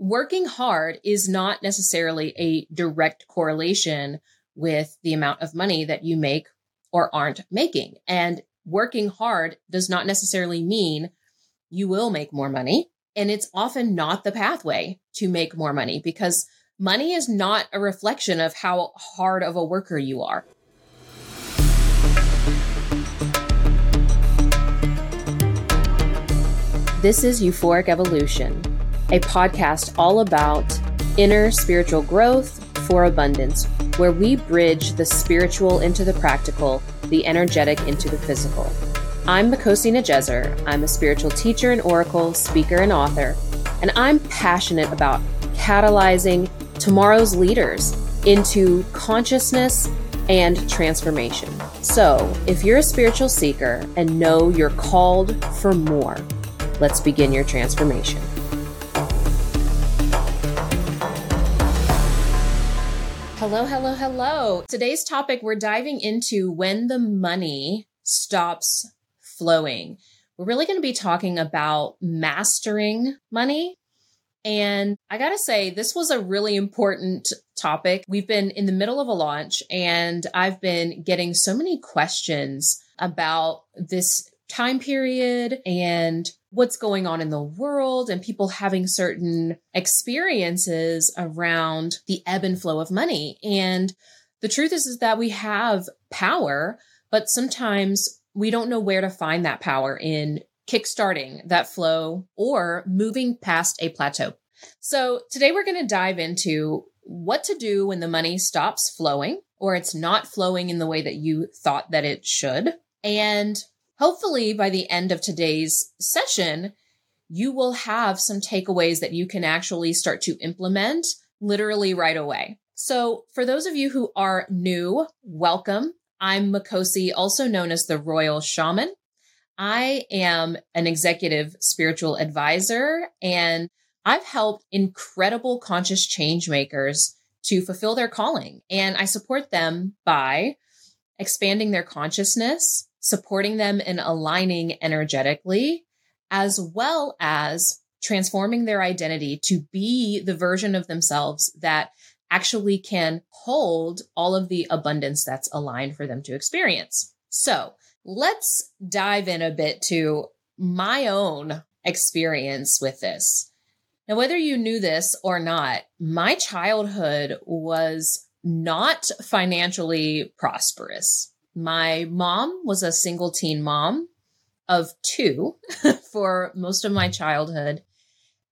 working hard is not necessarily a direct correlation with the amount of money that you make or aren't making. And working hard does not necessarily mean you will make more money. And it's often not the pathway to make more money because money is not a reflection of how hard of a worker you are. This is Euphoric Evolution, a podcast all about inner spiritual growth for abundance, where we bridge the spiritual into the practical, the energetic into the physical. I'm Makhosi Nejeser. I'm a spiritual teacher and oracle, speaker, and author, and I'm passionate about catalyzing tomorrow's leaders into consciousness and transformation. So, if you're a spiritual seeker and know you're called for more, Let's begin your transformation. Hello, hello, hello. Today's topic, we're diving into when the money stops flowing. We're really going to be talking about mastering money. And I got to say, this was a really important topic. We've been in the middle of a launch, and I've been getting so many questions about this time period and what's going on in the world and people having certain experiences around the ebb and flow of money. And the truth is, is that we have power, but sometimes we don't know where to find that power in kickstarting that flow or moving past a plateau. So today we're going to dive into what to do when the money stops flowing or it's not flowing in the way that you thought that it should and hopefully by the end of today's session, you will have some takeaways that you can actually start to implement literally right away. So for those of you who are new, welcome. I'm Makhosi, also known as the Royal Shaman. I am an executive spiritual advisor and I've helped incredible conscious change makers to fulfill their calling. And I support them by expanding their consciousness, supporting them in aligning energetically, as well as transforming their identity to be the version of themselves that actually can hold all of the abundance that's aligned for them to experience. So let's dive in a bit to my own experience with this. Now, whether you knew this or not, my childhood was not financially prosperous. My mom was a single teen mom of two for most of my childhood.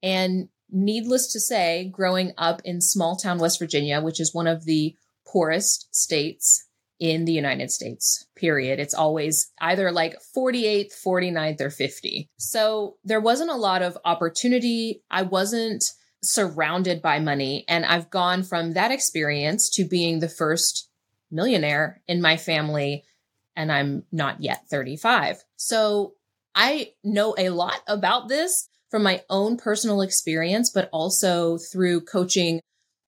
And needless to say, growing up in small town West Virginia, which is one of the poorest states in the United States, period. It's always either like 48th, 49th, or 50. So there wasn't a lot of opportunity. I wasn't surrounded by money. And I've gone from that experience to being the first millionaire in my family and I'm not yet 35. So I know a lot about this from my own personal experience, but also through coaching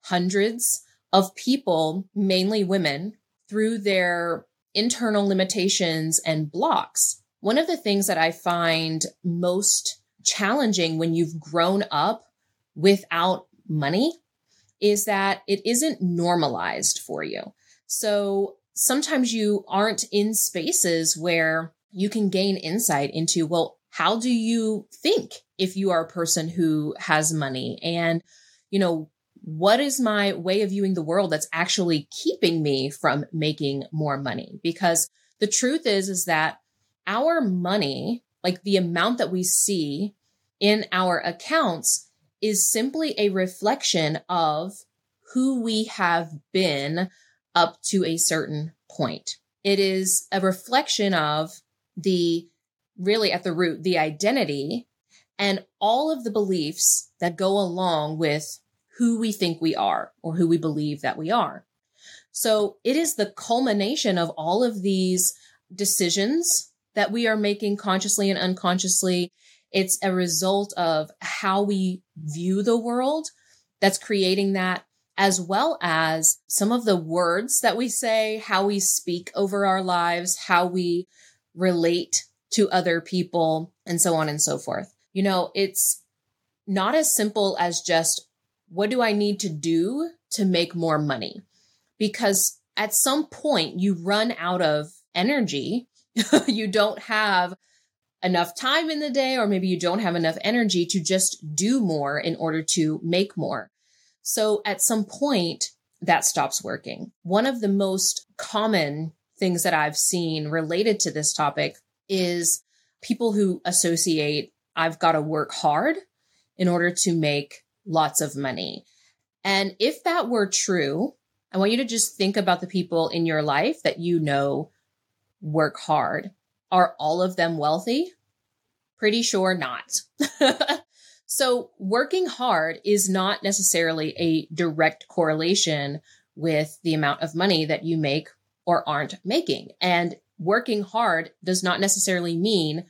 hundreds of people, mainly women, through their internal limitations and blocks. One of the things that I find most challenging when you've grown up without money is that it isn't normalized for you. So sometimes you aren't in spaces where you can gain insight into, well, how do you think if you are a person who has money? And, you know, what is my way of viewing the world that's actually keeping me from making more money? Because the truth is, is that our money, like the amount that we see in our accounts is simply a reflection of who we have been up to a certain point. It is a reflection of the really at the root, the identity and all of the beliefs that go along with who we think we are or who we believe that we are. So it is the culmination of all of these decisions that we are making consciously and unconsciously. It's a result of how we view the world that's creating that as well as some of the words that we say, how we speak over our lives, how we relate to other people, and so on and so forth. You know, it's not as simple as just what do I need to do to make more money? Because at some point you run out of energy. you don't have enough time in the day, or maybe you don't have enough energy to just do more in order to make more. So at some point, that stops working. One of the most common things that I've seen related to this topic is people who associate I've got to work hard in order to make lots of money. And if that were true, I want you to just think about the people in your life that you know work hard. Are all of them wealthy? Pretty sure not. so, working hard is not necessarily a direct correlation with the amount of money that you make or aren't making. And working hard does not necessarily mean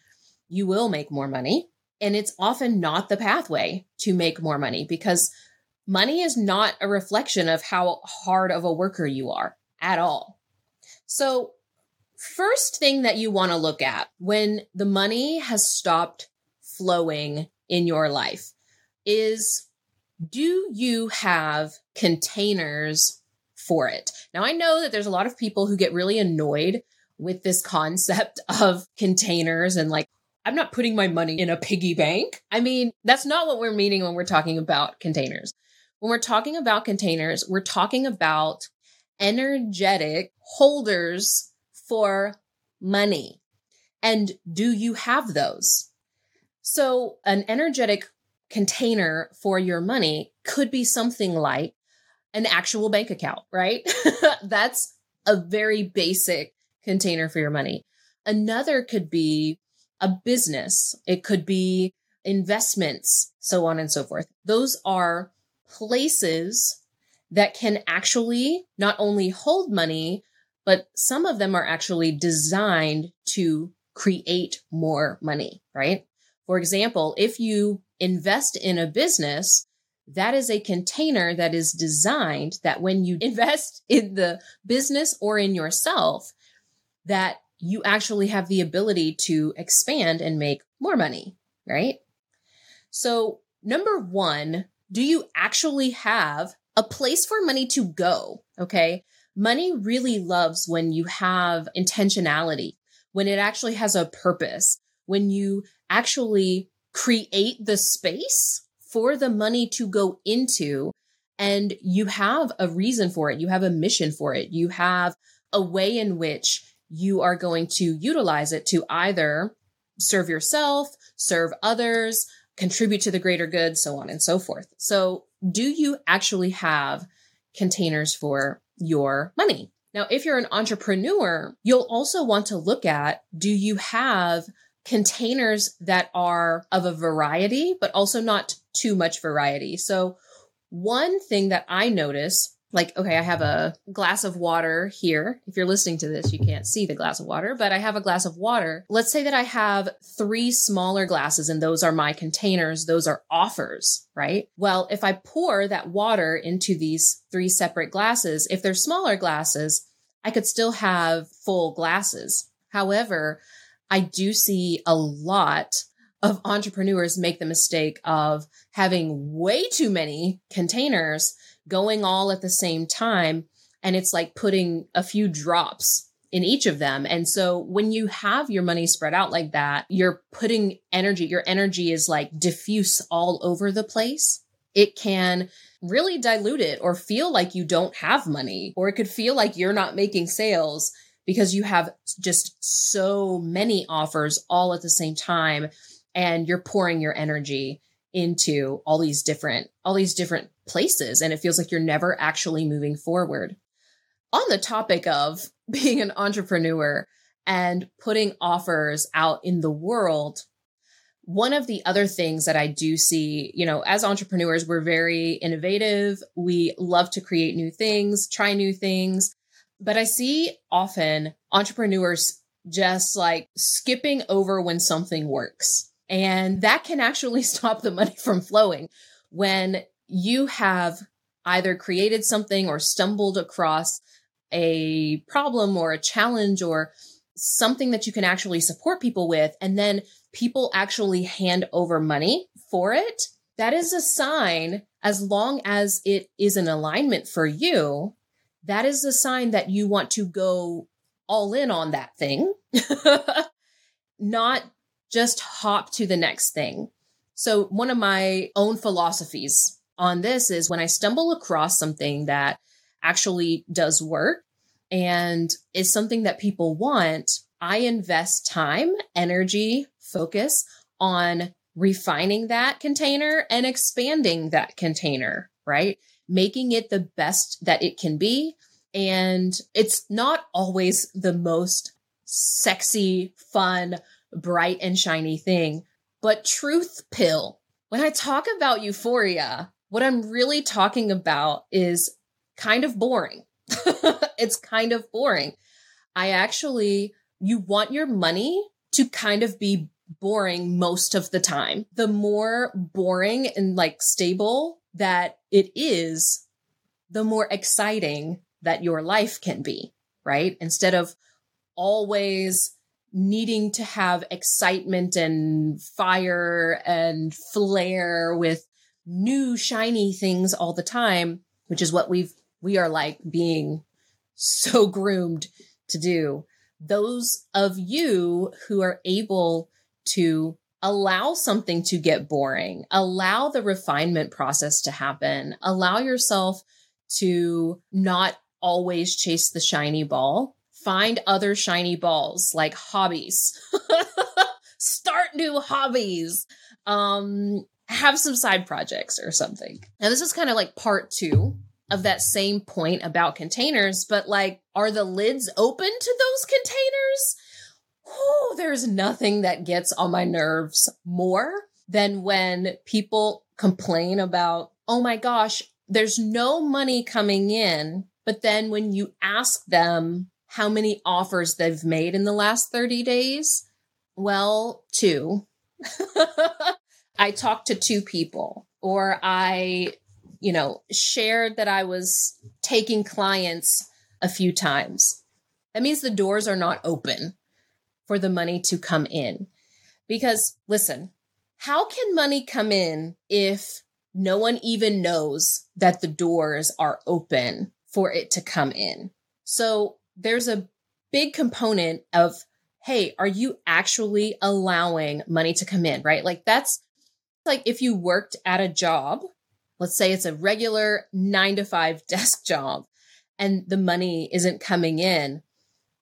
you will make more money. And it's often not the pathway to make more money because money is not a reflection of how hard of a worker you are at all. So, first thing that you want to look at when the money has stopped flowing in your life is do you have containers for it? Now, I know that there's a lot of people who get really annoyed with this concept of containers and like, I'm not putting my money in a piggy bank. I mean, that's not what we're meaning when we're talking about containers. When we're talking about containers, we're talking about energetic holders for money. And do you have those? So, an energetic container for your money could be something like an actual bank account, right? That's a very basic container for your money. Another could be a business, it could be investments, so on and so forth. Those are places that can actually not only hold money, but some of them are actually designed to create more money, right? For example, if you invest in a business, that is a container that is designed that when you invest in the business or in yourself, that you actually have the ability to expand and make more money, right? So, number one, do you actually have a place for money to go? Okay. Money really loves when you have intentionality, when it actually has a purpose, when you actually create the space for the money to go into and you have a reason for it. You have a mission for it. You have a way in which you are going to utilize it to either serve yourself, serve others, contribute to the greater good, so on and so forth. So, do you actually have containers for your money? Now, if you're an entrepreneur, you'll also want to look at do you have containers that are of a variety, but also not too much variety? So, one thing that I notice like, okay, I have a glass of water here. If you're listening to this, you can't see the glass of water, but I have a glass of water. Let's say that I have three smaller glasses and those are my containers. Those are offers, right? Well, if I pour that water into these three separate glasses, if they're smaller glasses, I could still have full glasses. However, I do see a lot of entrepreneurs make the mistake of having way too many containers going all at the same time. And it's like putting a few drops in each of them. And so when you have your money spread out like that, you're putting energy, your energy is like diffuse all over the place. It can really dilute it or feel like you don't have money, or it could feel like you're not making sales because you have just so many offers all at the same time and you're pouring your energy into all these different all these different places and it feels like you're never actually moving forward. On the topic of being an entrepreneur and putting offers out in the world, one of the other things that I do see, you know, as entrepreneurs, we're very innovative. We love to create new things, try new things. But I see often entrepreneurs just like skipping over when something works. And that can actually stop the money from flowing when you have either created something or stumbled across a problem or a challenge or something that you can actually support people with, and then people actually hand over money for it. That is a sign as long as it is an alignment for you, that is a sign that you want to go all in on that thing, not just hop to the next thing. So, one of my own philosophies on this is when I stumble across something that actually does work and is something that people want, I invest time, energy, focus on refining that container and expanding that container, right? Making it the best that it can be. And it's not always the most sexy, fun, bright and shiny thing, but truth pill. When I talk about euphoria, what I'm really talking about is kind of boring. it's kind of boring. I actually, you want your money to kind of be boring most of the time. The more boring and like stable that it is, the more exciting that your life can be, right? Instead of always needing to have excitement and fire and flair with new shiny things all the time, which is what we've, we are like being so groomed to do. Those of you who are able to allow something to get boring, allow the refinement process to happen, allow yourself to not always chase the shiny ball. Find other shiny balls like hobbies. Start new hobbies. Um, have some side projects or something. Now, this is kind of like part two of that same point about containers, but like, are the lids open to those containers? Oh, there's nothing that gets on my nerves more than when people complain about, oh my gosh, there's no money coming in. But then when you ask them how many offers they've made in the last 30 days, well, two. I talked to two people, or I, you know, shared that I was taking clients a few times. That means the doors are not open for the money to come in. Because listen, how can money come in if no one even knows that the doors are open for it to come in? So there's a big component of, hey, are you actually allowing money to come in, right? Like that's like if you worked at a job, let's say it's a regular nine to five desk job and the money isn't coming in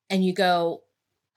and you go,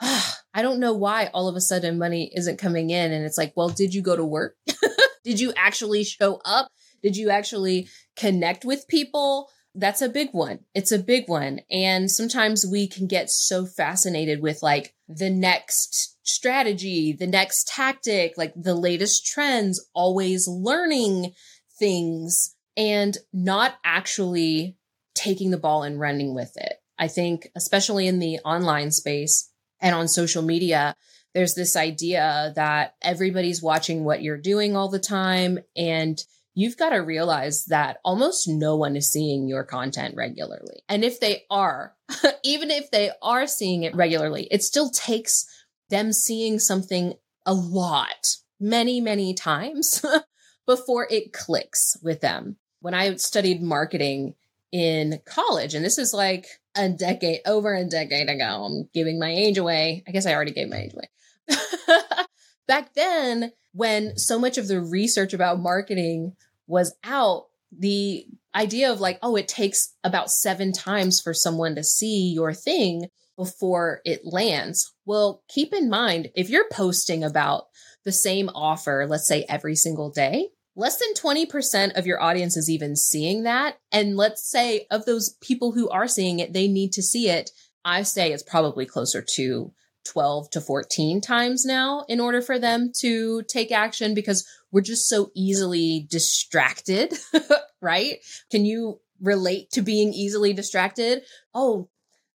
I don't know why all of a sudden money isn't coming in. And it's like, well, did you go to work? did you actually show up? Did you actually connect with people? That's a big one. It's a big one. And sometimes we can get so fascinated with like the next strategy, the next tactic, like the latest trends, always learning things and not actually taking the ball and running with it. I think, especially in the online space, and on social media, there's this idea that everybody's watching what you're doing all the time. And you've got to realize that almost no one is seeing your content regularly. And if they are, even if they are seeing it regularly, it still takes them seeing something a lot, many, many times before it clicks with them. When I studied marketing in college, and this is like a decade, over a decade ago. I'm giving my age away. I guess I already gave my age away. Back then, when so much of the research about marketing was out, the idea of like, oh, it takes about seven times for someone to see your thing before it lands. Well, keep in mind, if you're posting about the same offer, let's say every single day, less than 20% of your audience is even seeing that. And let's say of those people who are seeing it, they need to see it. I say it's probably closer to 12 to 14 times now in order for them to take action because we're just so easily distracted, right? Can you relate to being easily distracted? Oh,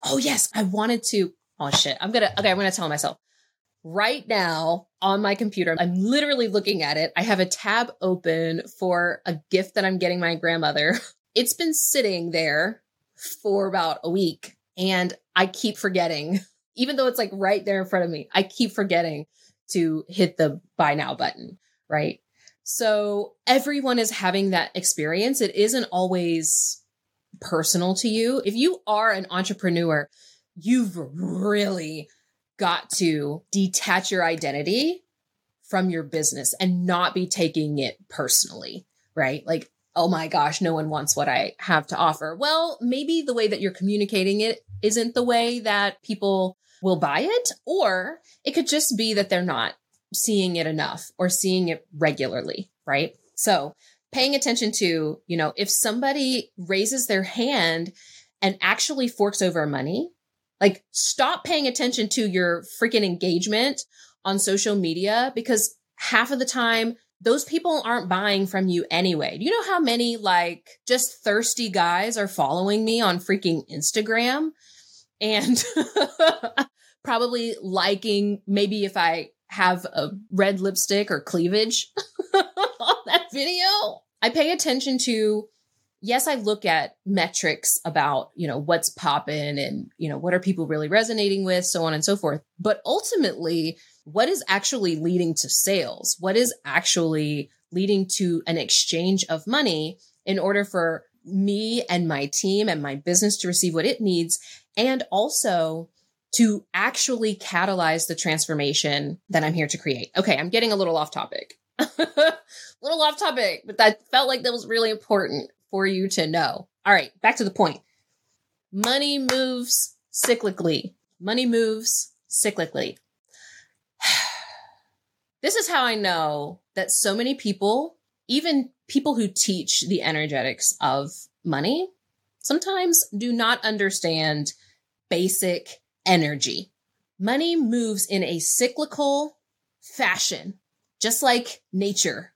oh yes, I wanted to. Oh shit. I'm gonna, okay, I'm gonna tell myself right now on my computer. I'm literally looking at it. I have a tab open for a gift that I'm getting my grandmother. It's been sitting there for about a week and I keep forgetting, even though it's like right there in front of me, I keep forgetting to hit the buy now button, right? So everyone is having that experience. It isn't always personal to you. If you are an entrepreneur, you've really got to detach your identity from your business and not be taking it personally, right? Like, oh my gosh, no one wants what I have to offer. Well, maybe the way that you're communicating it isn't the way that people will buy it, or it could just be that they're not seeing it enough or seeing it regularly, right? So paying attention to, you know, if somebody raises their hand and actually forks over money, like stop paying attention to your freaking engagement on social media because half of the time those people aren't buying from you anyway. Do you know how many like just thirsty guys are following me on freaking Instagram and probably liking maybe if I have a red lipstick or cleavage on that video. I pay attention to yes, I look at metrics about, you know, what's popping and, you know, what are people really resonating with, so on and so forth. But ultimately, what is actually leading to sales? What is actually leading to an exchange of money in order for me and my team and my business to receive what it needs and also to actually catalyze the transformation that I'm here to create. Okay, I'm getting a little off topic. a little off topic, but that felt like that was really important for you to know. All right, back to the point. Money moves cyclically. Money moves cyclically. this is how I know that so many people, even people who teach the energetics of money, sometimes do not understand basic energy. Money moves in a cyclical fashion, just like nature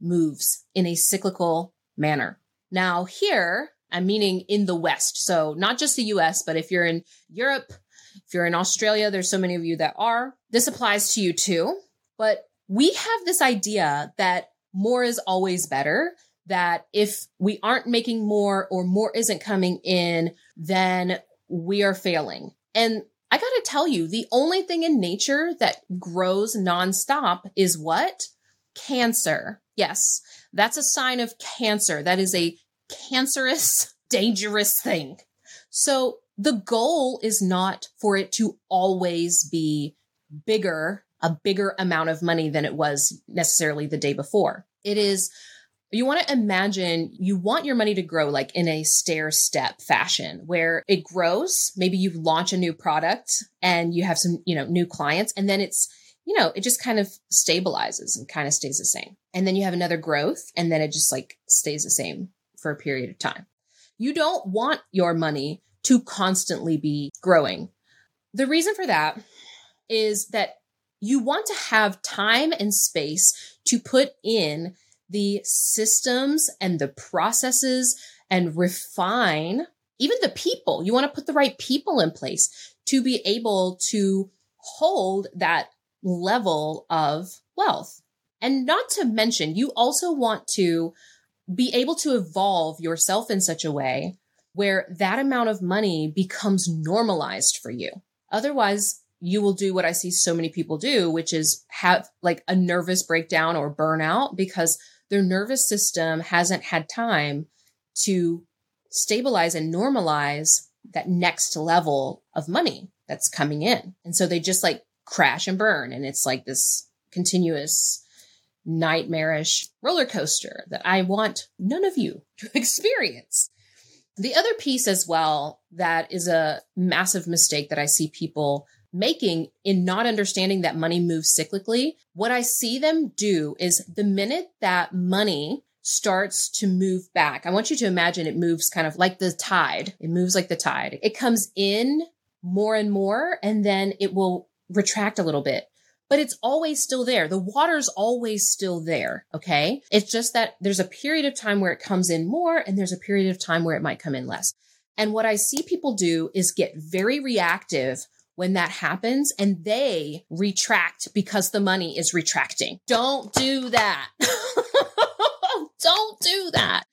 moves in a cyclical manner. Now, here, I'm meaning in the West. So, not just the US, but if you're in Europe, if you're in Australia, there's so many of you that are. This applies to you too. But we have this idea that more is always better, that if we aren't making more or more isn't coming in, then we are failing. And I got to tell you, the only thing in nature that grows nonstop is what? Cancer. Yes, that's a sign of cancer. That is a cancerous, dangerous thing. So the goal is not for it to always be bigger, a bigger amount of money than it was necessarily the day before. It is you want to imagine you want your money to grow like in a stair step fashion where it grows. Maybe you launch a new product and you have some, you know, new clients and then it's, you know, it just kind of stabilizes and kind of stays the same. And then you have another growth and then it just like stays the same for a period of time. You don't want your money to constantly be growing. The reason for that is that you want to have time and space to put in the systems and the processes and refine even the people. You want to put the right people in place to be able to hold that level of wealth. And not to mention, you also want to be able to evolve yourself in such a way where that amount of money becomes normalized for you. Otherwise, you will do what I see so many people do, which is have like a nervous breakdown or burnout because their nervous system hasn't had time to stabilize and normalize that next level of money that's coming in. And so they just like crash and burn. And it's like this continuous nightmarish roller coaster that I want none of you to experience. The other piece as well that is a massive mistake that I see people making in not understanding that money moves cyclically. What I see them do is the minute that money starts to move back, I want you to imagine it moves kind of like the tide. It moves like the tide. It comes in more and more, and then it will retract a little bit. But it's always still there. The water's always still there. Okay. It's just that there's a period of time where it comes in more and there's a period of time where it might come in less. And what I see people do is get very reactive when that happens and they retract because the money is retracting. Don't do that. Don't do that.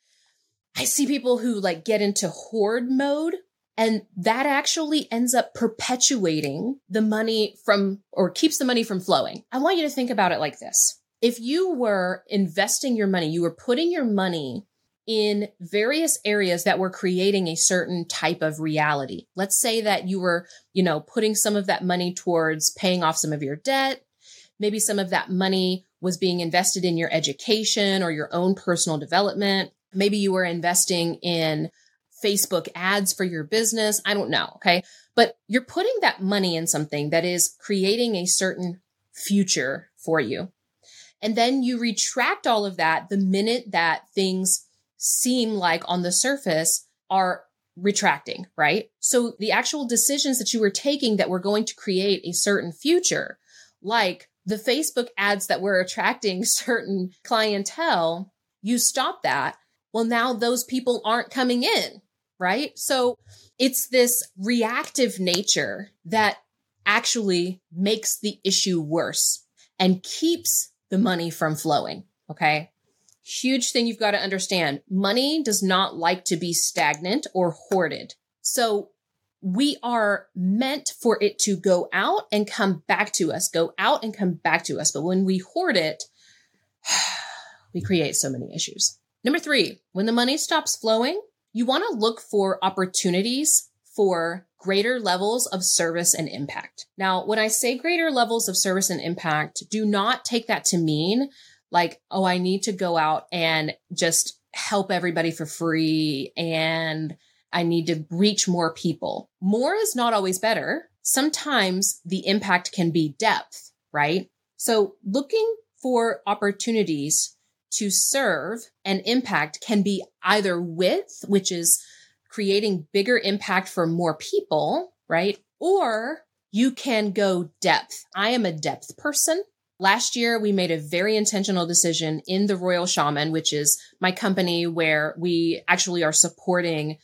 I see people who like get into hoard mode and that actually ends up perpetuating the money from or keeps the money from flowing. I want you to think about it like this. if you were investing your money, you were putting your money in various areas that were creating a certain type of reality. Let's say that you were, you know, putting some of that money towards paying off some of your debt. Maybe some of that money was being invested in your education or your own personal development. Maybe you were investing in Facebook ads for your business. I don't know. Okay. But you're putting that money in something that is creating a certain future for you. And then you retract all of that the minute that things seem like on the surface are retracting, right? So the actual decisions that you were taking that were going to create a certain future, like the Facebook ads that were attracting certain clientele, you stop that. Well, now those people aren't coming in, right? So it's this reactive nature that actually makes the issue worse and keeps the money from flowing. Okay. Huge thing you've got to understand. Money does not like to be stagnant or hoarded. So we are meant for it to go out and come back to us, go out and come back to us. But when we hoard it, we create so many issues. Number three, when the money stops flowing, you want to look for opportunities for greater levels of service and impact. Now, when I say greater levels of service and impact, do not take that to mean like, oh, I need to go out and just help everybody for free and I need to reach more people. More is not always better. Sometimes the impact can be depth, right? So looking for opportunities to serve and impact can be either width, which is creating bigger impact for more people, right? Or you can go depth. I am a depth person. Last year, we made a very intentional decision in the Royal Shaman, which is my company where we actually are supporting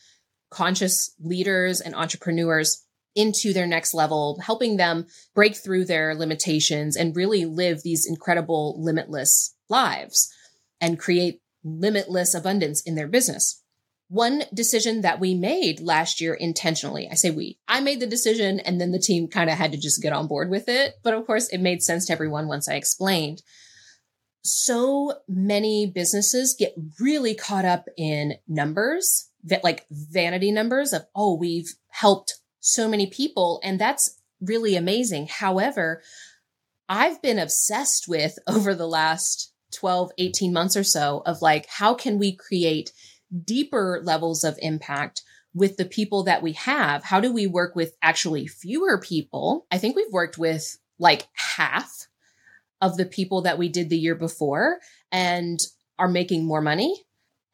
conscious leaders and entrepreneurs into their next level, helping them break through their limitations and really live these incredible, limitless lives and create limitless abundance in their business. One decision that we made last year intentionally, I say we, I made the decision and then the team kind of had to just get on board with it. But of course, it made sense to everyone once I explained. So many businesses get really caught up in numbers, like vanity numbers of, oh, we've helped so many people. And that's really amazing. However, I've been obsessed with over the last 12, 18 months or so of like, how can we create deeper levels of impact with the people that we have? How do we work with actually fewer people? I think we've worked with like half of the people that we did the year before and are making more money.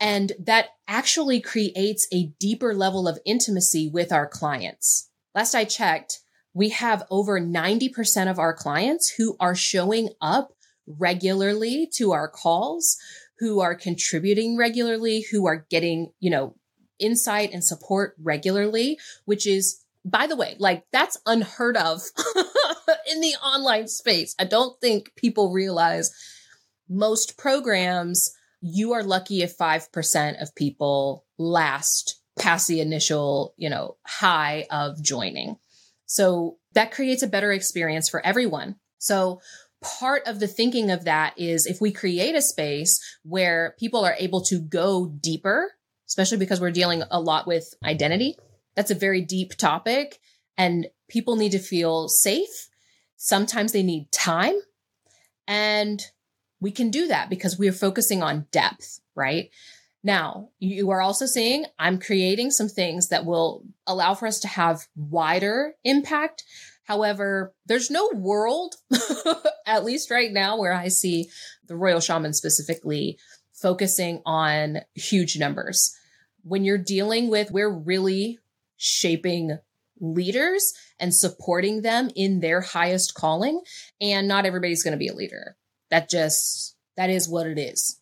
And that actually creates a deeper level of intimacy with our clients. Last I checked, we have over 90% of our clients who are showing up regularly to our calls, who are contributing regularly, who are getting, you know, insight and support regularly, which is, by the way, like that's unheard of in the online space. I don't think people realize most programs, you are lucky if 5% of people last past the initial, you know, high of joining. So that creates a better experience for everyone. So part of the thinking of that is if we create a space where people are able to go deeper, especially because we're dealing a lot with identity, that's a very deep topic and people need to feel safe. Sometimes they need time and we can do that because we are focusing on depth, right? Now, you are also seeing I'm creating some things that will allow for us to have wider impact However, there's no world, at least right now, where I see the royal shaman specifically focusing on huge numbers. When you're dealing with, we're really shaping leaders and supporting them in their highest calling. And not everybody's going to be a leader. That just, that is what it is.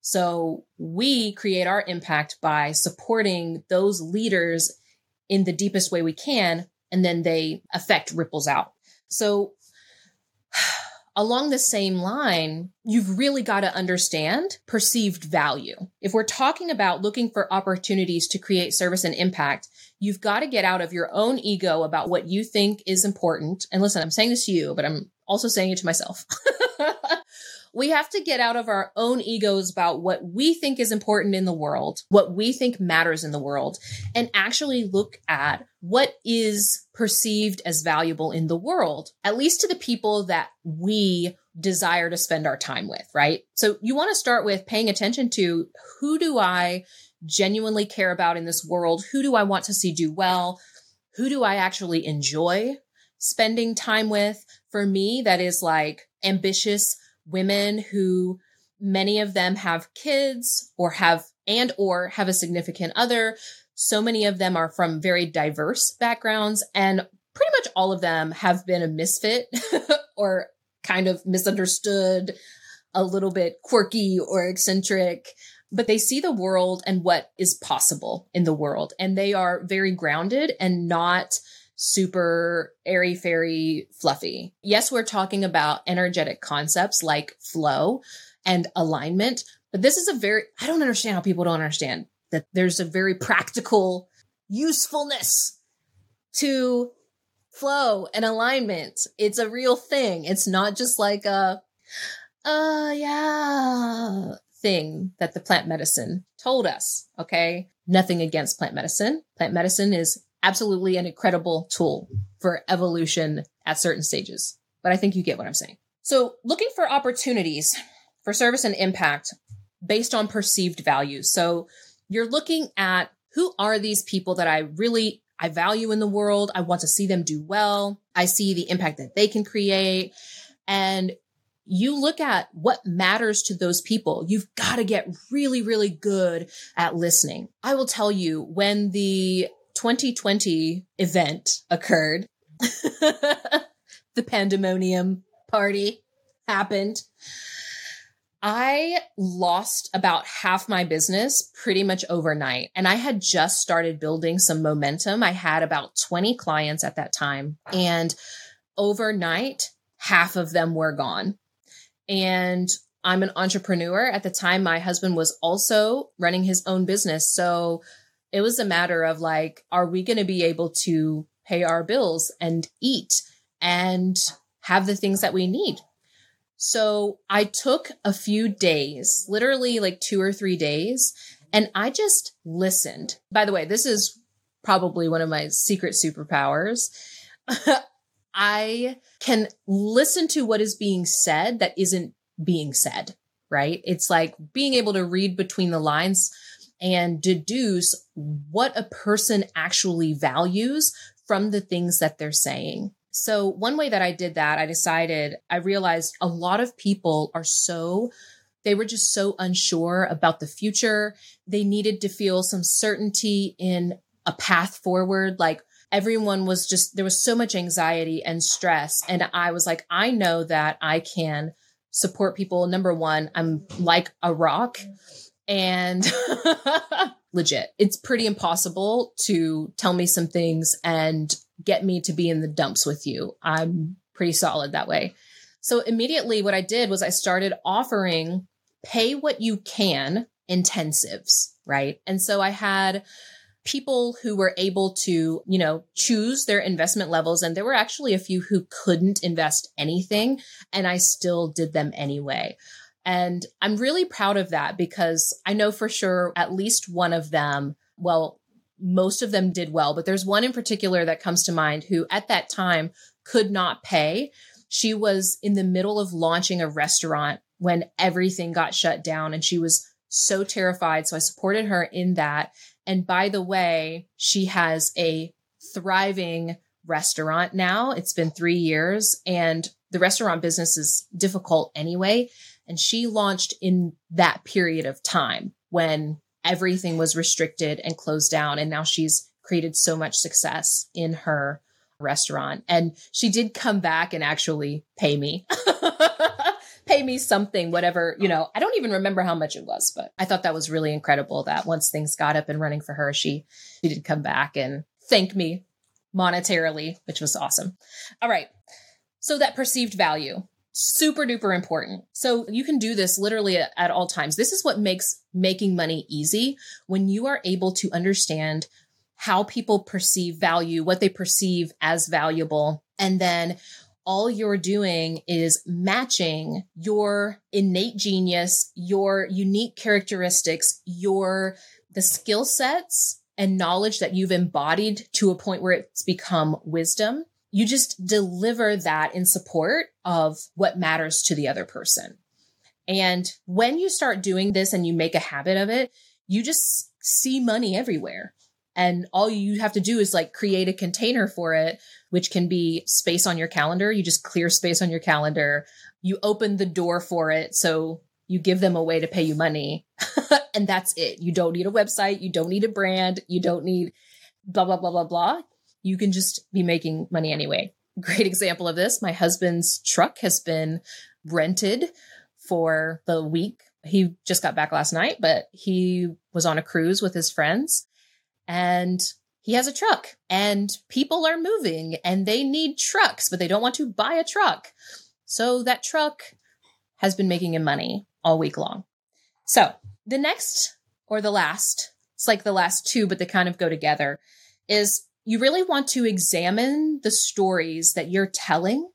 So we create our impact by supporting those leaders in the deepest way we can and then they affect ripples out. So along the same line, you've really got to understand perceived value. If we're talking about looking for opportunities to create service and impact, you've got to get out of your own ego about what you think is important. And listen, I'm saying this to you, but I'm also saying it to myself. we have to get out of our own egos about what we think is important in the world, what we think matters in the world, and actually look at what is perceived as valuable in the world, at least to the people that we desire to spend our time with, right? So you want to start with paying attention to who do I genuinely care about in this world? Who do I want to see do well? Who do I actually enjoy spending time with? For me, that is like ambitious women who many of them have kids or have and or have a significant other. So many of them are from very diverse backgrounds and pretty much all of them have been a misfit or kind of misunderstood, a little bit quirky or eccentric, but they see the world and what is possible in the world. And they are very grounded and not super airy fairy fluffy. Yes, we're talking about energetic concepts like flow and alignment, but this is a very, I don't understand how people don't understand that there's a very practical usefulness to flow and alignment. It's a real thing. It's not just like a, uh, yeah, thing that the plant medicine told us. Okay. Nothing against plant medicine. Plant medicine is absolutely an incredible tool for evolution at certain stages. But I think you get what I'm saying. So looking for opportunities for service and impact based on perceived values. So you're looking at who are these people that I really I value in the world. I want to see them do well. I see the impact that they can create. And you look at what matters to those people. You've got to get really, really good at listening. I will tell you when the 2020 event occurred, the pandemonium party happened. I lost about half my business pretty much overnight. And I had just started building some momentum. I had about 20 clients at that time. And overnight, half of them were gone. And I'm an entrepreneur. At the time, my husband was also running his own business. So it was a matter of like, are we going to be able to pay our bills and eat and have the things that we need? So I took a few days, literally like two or three days, and I just listened. By the way, this is probably one of my secret superpowers. I can listen to what is being said that isn't being said, right? It's like being able to read between the lines and deduce what a person actually values from the things that they're saying. So, one way that I did that, I decided, I realized a lot of people are so, they were just so unsure about the future. They needed to feel some certainty in a path forward. Like, everyone was just, there was so much anxiety and stress. And I was like, I know that I can support people. Number one, I'm like a rock and legit, it's pretty impossible to tell me some things and get me to be in the dumps with you. I'm pretty solid that way. So immediately what I did was I started offering pay what you can intensives, right? And so I had people who were able to, you know, choose their investment levels. And there were actually a few who couldn't invest anything. And I still did them anyway. And I'm really proud of that because I know for sure at least one of them, well, most of them did well, but there's one in particular that comes to mind who at that time could not pay. She was in the middle of launching a restaurant when everything got shut down and she was so terrified. So I supported her in that. And by the way, she has a thriving restaurant now. It's been three years and the restaurant business is difficult anyway. And she launched in that period of time when everything was restricted and closed down. And now she's created so much success in her restaurant. And she did come back and actually pay me. pay me something, whatever, you know, I don't even remember how much it was, but I thought that was really incredible that once things got up and running for her, she, she did come back and thank me monetarily, which was awesome. All right. So that perceived value, super duper important. So you can do this literally at, at all times. This is what makes making money easy when you are able to understand how people perceive value, what they perceive as valuable, and then all you're doing is matching your innate genius, your unique characteristics, your the skill sets and knowledge that you've embodied to a point where it's become wisdom. You just deliver that in support of what matters to the other person. And when you start doing this and you make a habit of it, you just see money everywhere. And all you have to do is like create a container for it, which can be space on your calendar. You just clear space on your calendar. You open the door for it. So you give them a way to pay you money. and that's it. You don't need a website. You don't need a brand. You don't need blah, blah, blah, blah, blah. You can just be making money anyway. Great example of this. My husband's truck has been rented for the week. He just got back last night, but he was on a cruise with his friends and he has a truck and people are moving and they need trucks, but they don't want to buy a truck. So that truck has been making him money all week long. So the next or the last, it's like the last two, but they kind of go together, is you really want to examine the stories that you're telling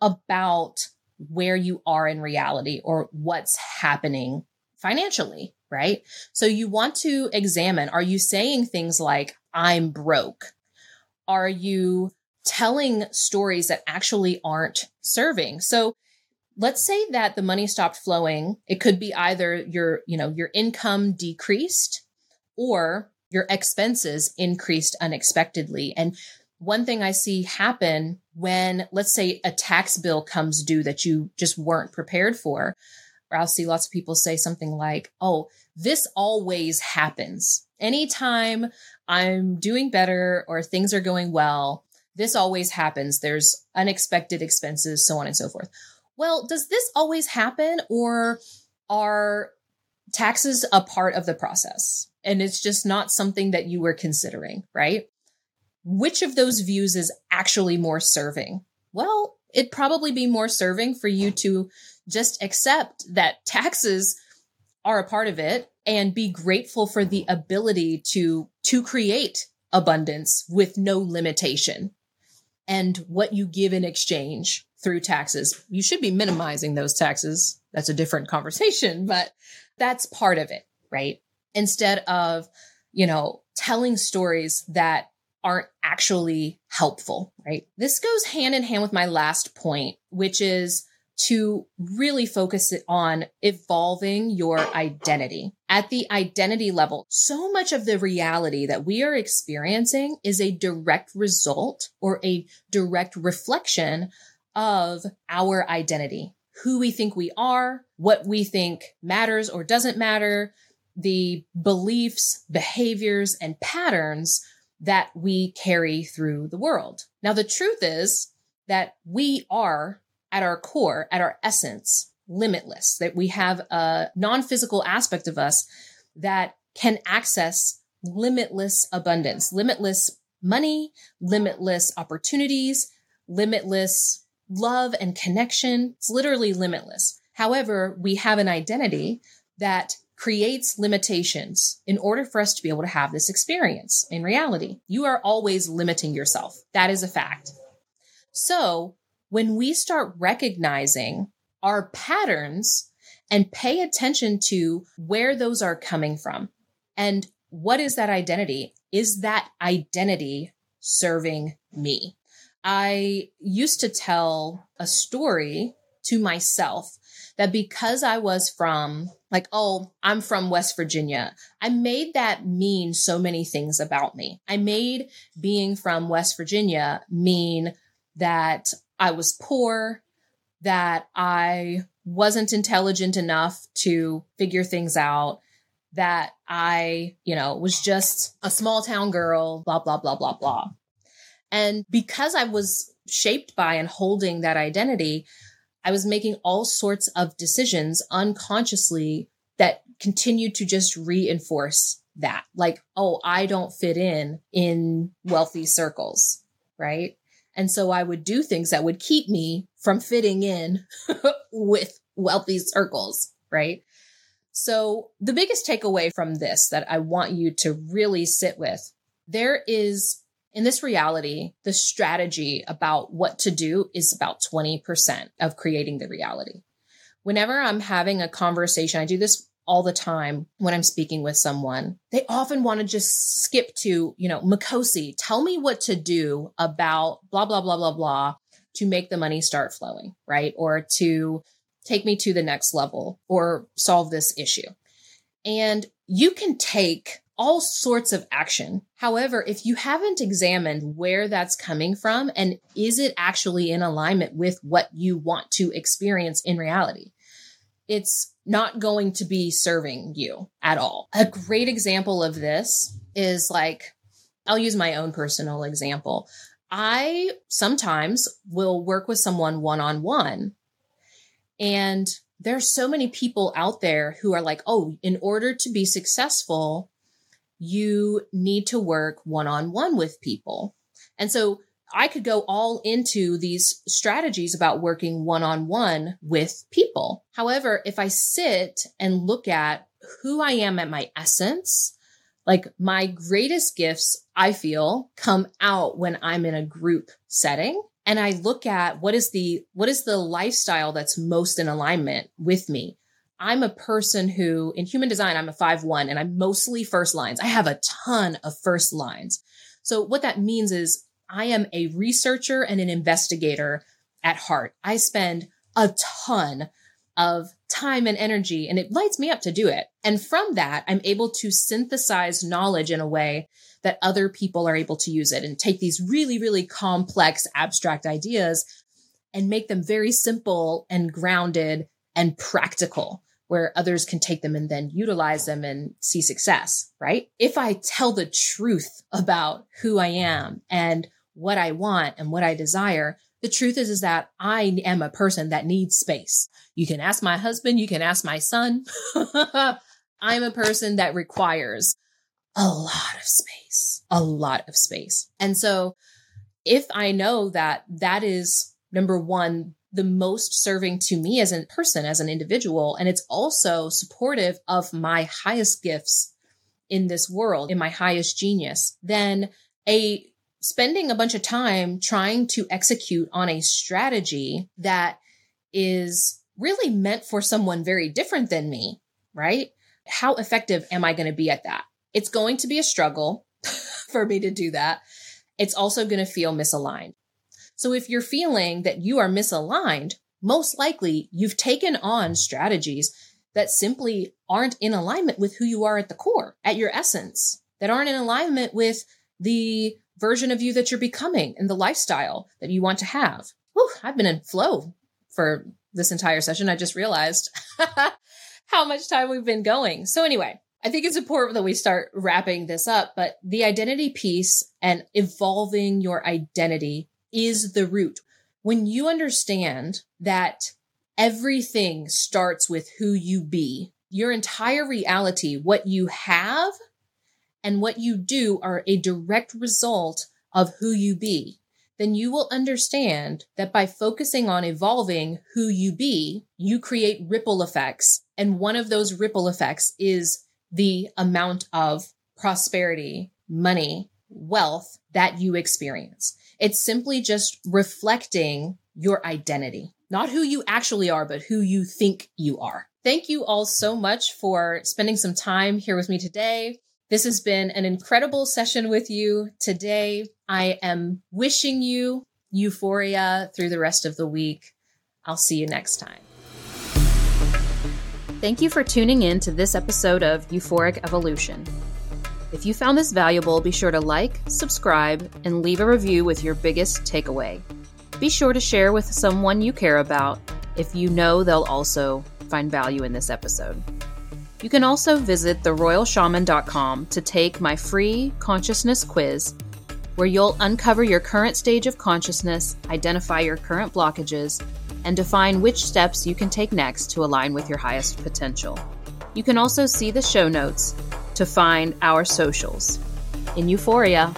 about where you are in reality or what's happening financially, right? So you want to examine are you saying things like, I'm broke? Are you telling stories that actually aren't serving? So let's say that the money stopped flowing. It could be either your, you know, your income decreased or your expenses increased unexpectedly. And one thing I see happen when, let's say, a tax bill comes due that you just weren't prepared for, or I'll see lots of people say something like, oh, this always happens. Anytime I'm doing better or things are going well, this always happens. There's unexpected expenses, so on and so forth. Well, does this always happen or are taxes a part of the process? And it's just not something that you were considering, right? Which of those views is actually more serving? Well, it'd probably be more serving for you to just accept that taxes are a part of it and be grateful for the ability to to create abundance with no limitation and what you give in exchange through taxes. You should be minimizing those taxes. That's a different conversation, but that's part of it, right? Instead of, you know, telling stories that aren't actually helpful, right? This goes hand in hand with my last point, which is to really focus it on evolving your identity. At the identity level, so much of the reality that we are experiencing is a direct result or a direct reflection of our identity, who we think we are, what we think matters or doesn't matter, the beliefs, behaviors, and patterns that we carry through the world. Now, the truth is that we are at our core, at our essence, limitless, that we have a non physical aspect of us that can access limitless abundance, limitless money, limitless opportunities, limitless love and connection. It's literally limitless. However, we have an identity that creates limitations in order for us to be able to have this experience in reality. You are always limiting yourself. That is a fact. So when we start recognizing our patterns and pay attention to where those are coming from and what is that identity? Is that identity serving me? I used to tell a story to myself that because I was from, like, oh, I'm from West Virginia, I made that mean so many things about me. I made being from West Virginia mean that I was poor, that I wasn't intelligent enough to figure things out, that I, you know, was just a small town girl, blah, blah, blah, blah, blah. And because I was shaped by and holding that identity, I was making all sorts of decisions unconsciously that continued to just reinforce that. Like, oh, I don't fit in in wealthy circles, right? And so I would do things that would keep me from fitting in with wealthy circles, right? So the biggest takeaway from this that I want you to really sit with, there is In this reality, the strategy about what to do is about 20% of creating the reality. Whenever I'm having a conversation, I do this all the time when I'm speaking with someone. They often want to just skip to, you know, Makhosi, tell me what to do about blah, blah, blah, blah, blah to make the money start flowing, right? Or to take me to the next level or solve this issue. And you can take all sorts of action. However, if you haven't examined where that's coming from and is it actually in alignment with what you want to experience in reality, it's not going to be serving you at all. A great example of this is like, I'll use my own personal example. I sometimes will work with someone one on one. And there's so many people out there who are like, oh, in order to be successful, you need to work one on one with people. And so I could go all into these strategies about working one on one with people. However, if I sit and look at who I am at my essence, like my greatest gifts, I feel come out when I'm in a group setting and I look at what is the, what is the lifestyle that's most in alignment with me. I'm a person who in human design, I'm a five one and I'm mostly first lines. I have a ton of first lines. So what that means is I am a researcher and an investigator at heart. I spend a ton of time and energy and it lights me up to do it. And from that, I'm able to synthesize knowledge in a way that other people are able to use it and take these really, really complex abstract ideas and make them very simple and grounded and practical where others can take them and then utilize them and see success, right? If I tell the truth about who I am and what I want and what I desire, the truth is, is that I am a person that needs space. You can ask my husband, you can ask my son. I'm a person that requires a lot of space, a lot of space. And so if I know that that is number one, the most serving to me as a person, as an individual, and it's also supportive of my highest gifts in this world, in my highest genius, then a spending a bunch of time trying to execute on a strategy that is really meant for someone very different than me, right? How effective am I going to be at that? It's going to be a struggle for me to do that. It's also going to feel misaligned. So if you're feeling that you are misaligned, most likely you've taken on strategies that simply aren't in alignment with who you are at the core, at your essence, that aren't in alignment with the version of you that you're becoming and the lifestyle that you want to have. Whew, I've been in flow for this entire session. I just realized how much time we've been going. So anyway, I think it's important that we start wrapping this up, but the identity piece and evolving your identity is the root. When you understand that everything starts with who you be, your entire reality, what you have and what you do are a direct result of who you be, then you will understand that by focusing on evolving who you be, you create ripple effects. And one of those ripple effects is the amount of prosperity, money, wealth that you experience. It's simply just reflecting your identity, not who you actually are, but who you think you are. Thank you all so much for spending some time here with me today. This has been an incredible session with you today. I am wishing you euphoria through the rest of the week. I'll see you next time. Thank you for tuning in to this episode of Euphoric Evolution. If you found this valuable, be sure to like, subscribe, and leave a review with your biggest takeaway. Be sure to share with someone you care about if you know they'll also find value in this episode. You can also visit theroyalshaman.com to take my free consciousness quiz, where you'll uncover your current stage of consciousness, identify your current blockages, and define which steps you can take next to align with your highest potential. You can also see the show notes to find our socials. In Euphoria,